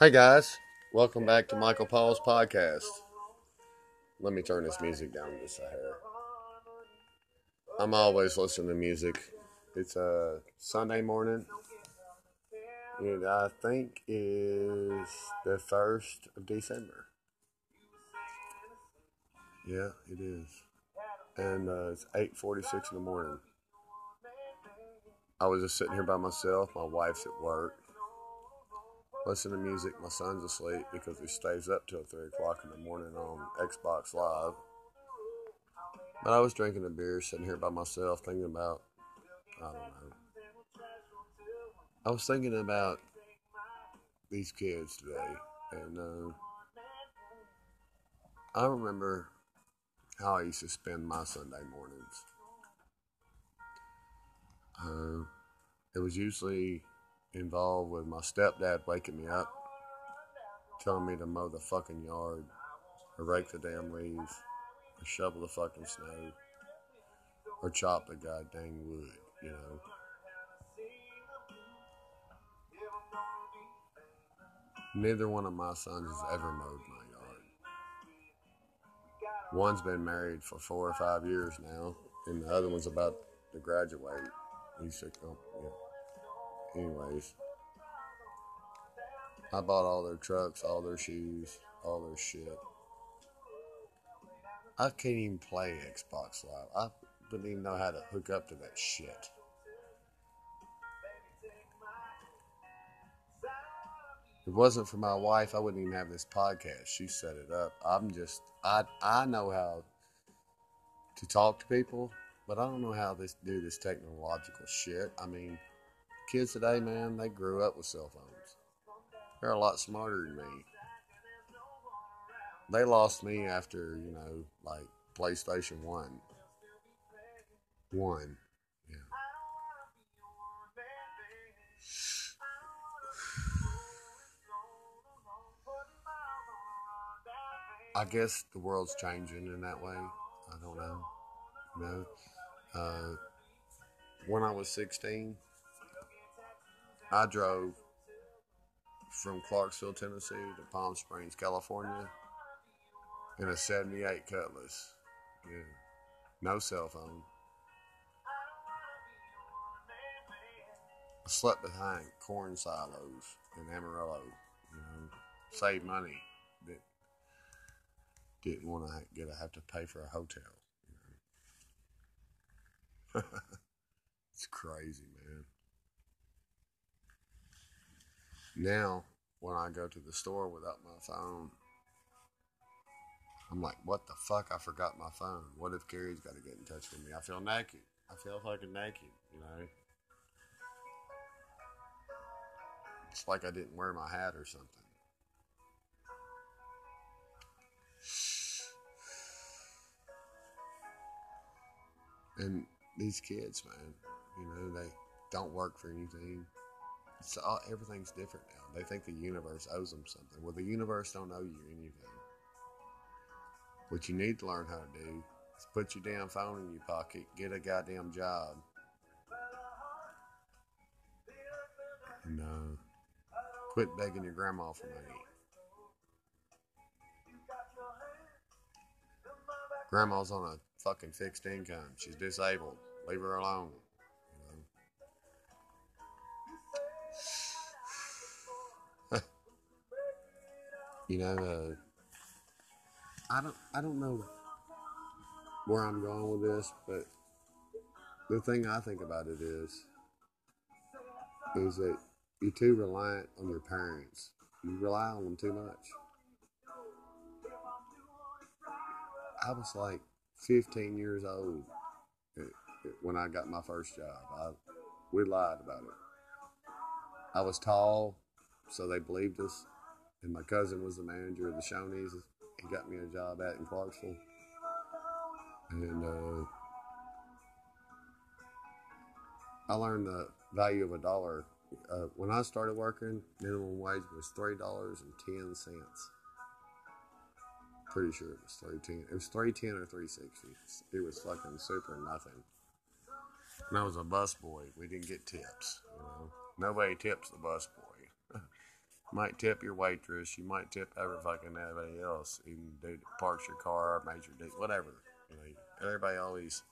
Hey guys, welcome back to Michael Paul's podcast. Let me turn this music down just a hair. I'm always listening to music. It's a Sunday morning. and I think is the first of December. Yeah, it is. And uh, it's 8:46 in the morning. I was just sitting here by myself. My wife's at work. Listen to music. My son's asleep because he stays up till 3 o'clock in the morning on Xbox Live. But I was drinking a beer, sitting here by myself, thinking about, I don't know. I was thinking about these kids today. And uh, I remember how I used to spend my Sunday mornings. Uh, it was usually involved with my stepdad waking me up, telling me to mow the fucking yard, or rake the damn leaves, or shovel the fucking snow, or chop the goddamn wood, you know. Neither one of my sons has ever mowed my yard. One's been married for four or five years now, and the other one's about to graduate. He's sick. Oh, yeah. Anyways, I bought all their trucks, all their shoes, all their shit. I can't even play Xbox Live. I wouldn't even know how to hook up to that shit. If it wasn't for my wife, I wouldn't even have this podcast. She set it up. I'm just I I know how to talk to people, but I don't know how to do this technological shit. I mean, kids today, man, they grew up with cell phones. They're a lot smarter than me. They lost me after, you know, like PlayStation 1. 1. Yeah. I guess the world's changing in that way. I don't know. You know, uh, when I was 16, I drove from Clarksville, Tennessee to Palm Springs, California in a 78 Cutlass. Yeah. No cell phone. I slept behind corn silos in Amarillo, you know, save money that didn't want to get have to pay for a hotel. You know? it's crazy, man. Now, when I go to the store without my phone, I'm like, what the fuck? I forgot my phone. What if Gary's got to get in touch with me? I feel naked. I feel fucking naked, you know? It's like I didn't wear my hat or something. And these kids, man, you know, they don't work for anything. It's all, everything's different now. They think the universe owes them something. Well, the universe don't owe you anything. What you need to learn how to do is put your damn phone in your pocket, get a goddamn job, and uh, quit begging your grandma for money. Grandma's on a fucking fixed income. She's disabled. Leave her alone. You know, uh, I don't, I don't know where I'm going with this, but the thing I think about it is, is that you're too reliant on your parents. You rely on them too much. I was like 15 years old when I got my first job. I, we lied about it. I was tall, so they believed us and my cousin was the manager of the Shoney's. He got me a job at in Clarksville, and uh, I learned the value of a dollar. Uh, when I started working, minimum wage was three dollars and ten cents. Pretty sure it was three ten. It was three ten or three sixty. It was fucking super nothing. And I was a bus boy. We didn't get tips. You know, nobody tips the bus boy. You might tip your waitress. You might tip every fucking everybody else. Even dude parks your car, major dude, whatever. You know, everybody always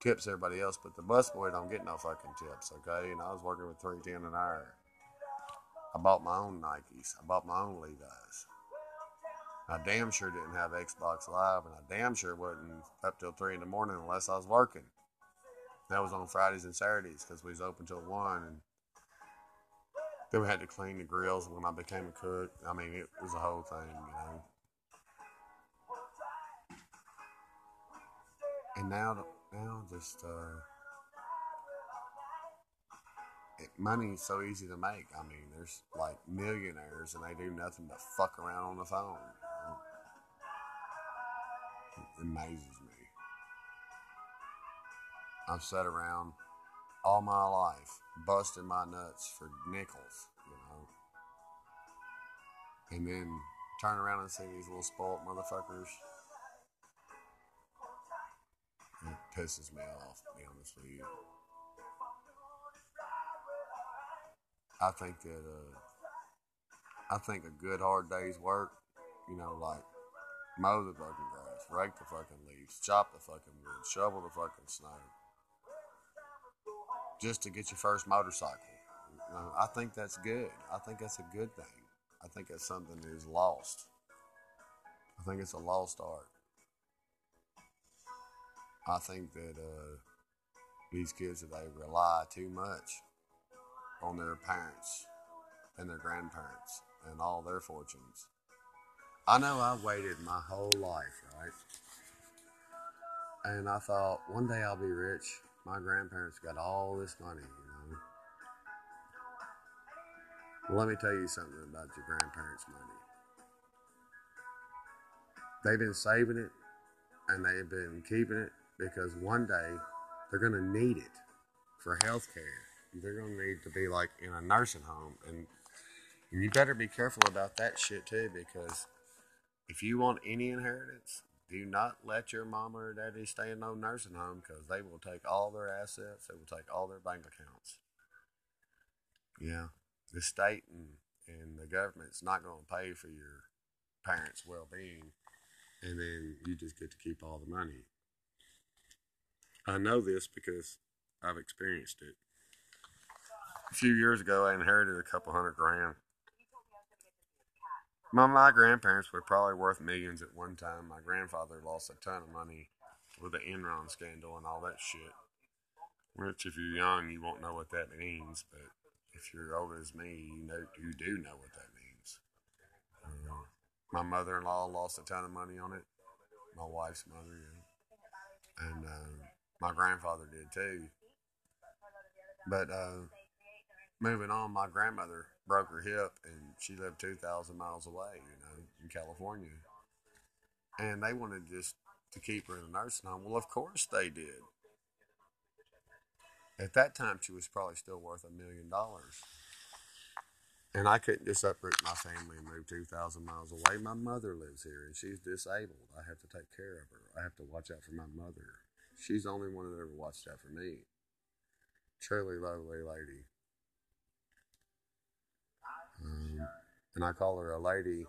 tips everybody else, but the busboy don't get no fucking tips. Okay, and I was working with three ten an hour. I bought my own Nikes. I bought my own Levi's. I damn sure didn't have Xbox Live, and I damn sure wasn't up till three in the morning unless I was working. That was on Fridays and Saturdays because we was open till one, and then we had to clean the grills when I became a cook. I mean, it was a whole thing, you know. And now, now just uh, it, money is so easy to make. I mean, there's like millionaires, and they do nothing but fuck around on the phone. You know? It amazes me. I've sat around all my life busting my nuts for nickels, you know. And then turn around and see these little spoiled motherfuckers. It pisses me off, to be honest with you. I think that uh, I think a good hard day's work, you know, like mow the fucking grass, rake the fucking leaves, chop the fucking wood, shovel the fucking snow, just to get your first motorcycle. Know, I think that's good. I think that's a good thing. I think that's something that is lost. I think it's a lost art. I think that uh, these kids today rely too much on their parents and their grandparents and all their fortunes. I know I waited my whole life, right? And I thought one day I'll be rich. My grandparents got all this money, you know. Well, let me tell you something about your grandparents' money. They've been saving it and they've been keeping it because one day they're going to need it for health care. They're going to need to be like in a nursing home. And you better be careful about that shit too because if you want any inheritance, do not let your mama or daddy stay in no nursing home because they will take all their assets, they will take all their bank accounts. Yeah, the state and, and the government's not going to pay for your parents' well being, and then you just get to keep all the money. I know this because I've experienced it. A few years ago, I inherited a couple hundred grand. My, my grandparents were probably worth millions at one time. My grandfather lost a ton of money with the Enron scandal and all that shit. Which, if you're young, you won't know what that means, but if you're older as me, you know you do know what that means. Uh, my mother-in-law lost a ton of money on it. My wife's mother, yeah. and uh, my grandfather did too. But uh, moving on, my grandmother broke her hip and she lived 2,000 miles away, you know, in California. And they wanted just to keep her in a nursing home. Well, of course they did. At that time, she was probably still worth a million dollars. And I couldn't just uproot my family and move 2,000 miles away. My mother lives here and she's disabled. I have to take care of her. I have to watch out for my mother. She's the only one that ever watched out for me. Truly lovely lady. And I call her a lady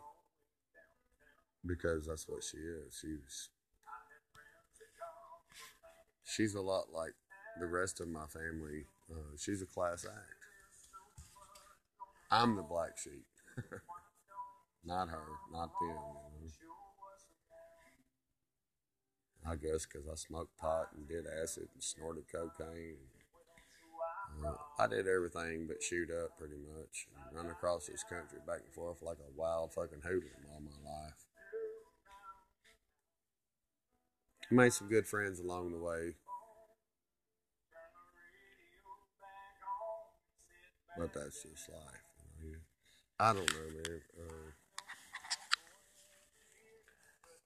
because that's what she is. She's she's a lot like the rest of my family. Uh, she's a class act. I'm the black sheep, not her, not them. You know? I guess because I smoked pot and did acid and snorted cocaine. I did everything but shoot up pretty much and run across this country back and forth like a wild fucking hoodlum all my life. Made some good friends along the way. But that's just life. I don't know, man. Uh,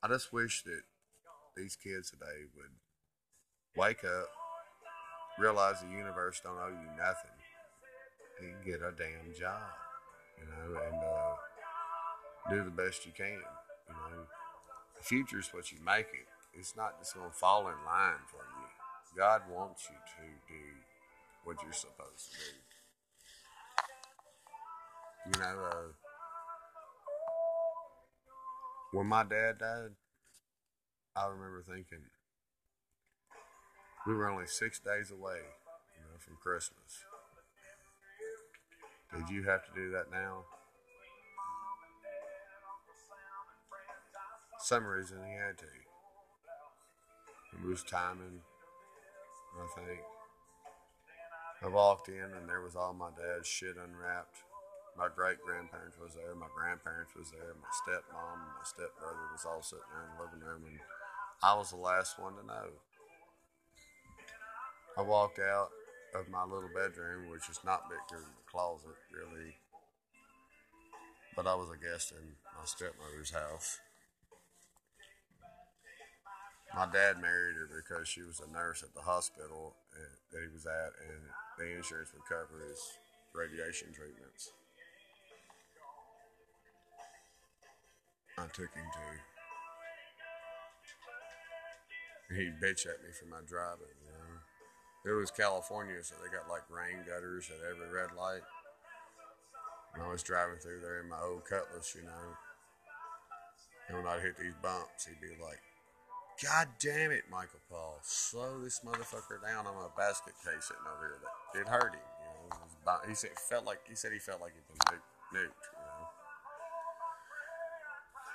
I just wish that these kids today would wake up, realize the universe don't owe you nothing, and get a damn job, you know, and uh, do the best you can. You know, the future is what you make it. It's not just going to fall in line for you. God wants you to do what you're supposed to do. You know, uh, when my dad died, I remember thinking we were only six days away, you know, from Christmas. Did you have to do that now? Some reason he had to. It was timing, I think. I walked in and there was all my dad's shit unwrapped. My great grandparents was there, my grandparents was there, my stepmom, my stepbrother was all sitting there in the living room, and I was the last one to know. I walked out of my little bedroom, which is not bigger than the closet, really. But I was a guest in my stepmother's house. My dad married her because she was a nurse at the hospital eh, that he was at, and the insurance would cover his radiation treatments. I took him to. He bitched at me for my driving, you know. It was California, so they got like rain gutters at every red light. And I was driving through there in my old Cutlass, you know. And when I'd hit these bumps, he'd be like, God damn it, Michael Paul, slow this motherfucker down on a basket case sitting over here. It hurt him, you know. He said felt like he said he felt like he'd been nuked,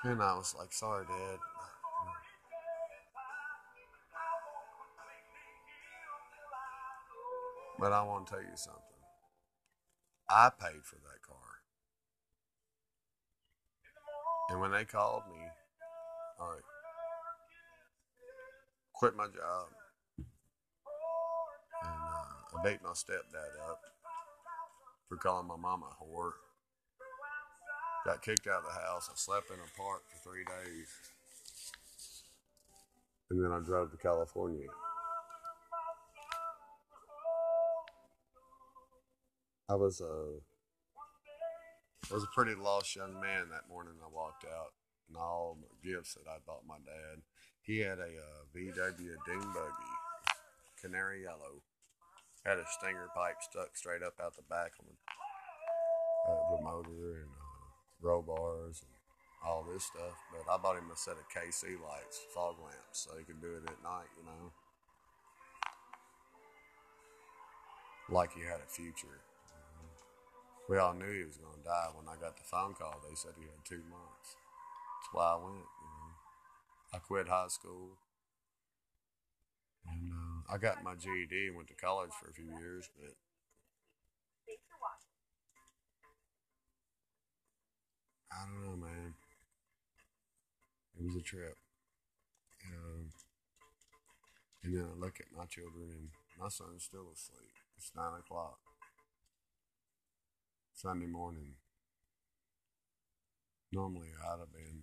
you know. And I was like, sorry, Dad. But I want to tell you something. I paid for that car. And when they called me, I quit my job. And uh, I beat my stepdad up for calling my mama a whore. Got kicked out of the house. I slept in a park for three days. And then I drove to California. I was a, I was a pretty lost young man that morning. I walked out, and all the gifts that I bought my dad. He had a uh, VW ding buggy, canary yellow. Had a stinger pipe stuck straight up out the back on the, uh, the motor and uh, roll bars and all this stuff. But I bought him a set of KC lights, fog lamps, so he could do it at night, you know. Like he had a future. We all knew he was going to die. When I got the phone call, they said he had two months. That's why I went, you know. I quit high school. And uh, I got my GED and went to college for a few years, but I don't know, man. It was a trip. Um, and then I look at my children, and my son's still asleep. It's nine o'clock. Sunday morning. Normally I'd have been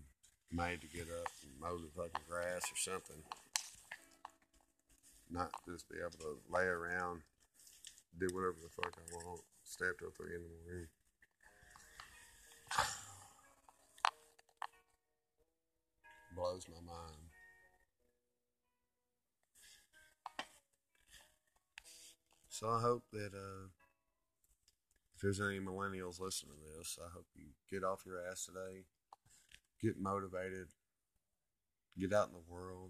made to get up and mow the fucking grass or something. Not just be able to lay around, do whatever the fuck I want, stay up till three in the morning. Blows my mind. So I hope that uh if there's any millennials listening to this, I hope you get off your ass today, get motivated, get out in the world,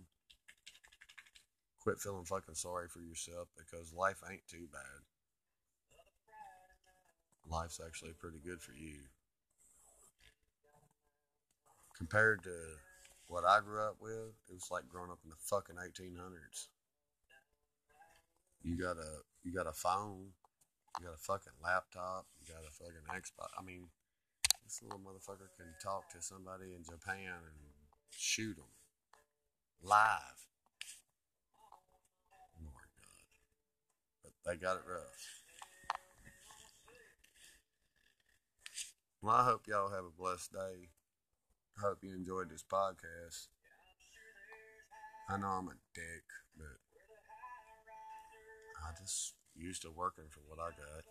quit feeling fucking sorry for yourself because life ain't too bad. Life's actually pretty good for you. Compared to what I grew up with, it was like growing up in the fucking 1800s. You got a you got a phone you got a fucking laptop. You got a fucking Xbox. I mean, this little motherfucker can talk to somebody in Japan and shoot them live. Oh my God. But they got it rough. Well, I hope y'all have a blessed day. I hope you enjoyed this podcast. I know I'm a dick, but I just used to working for what I got.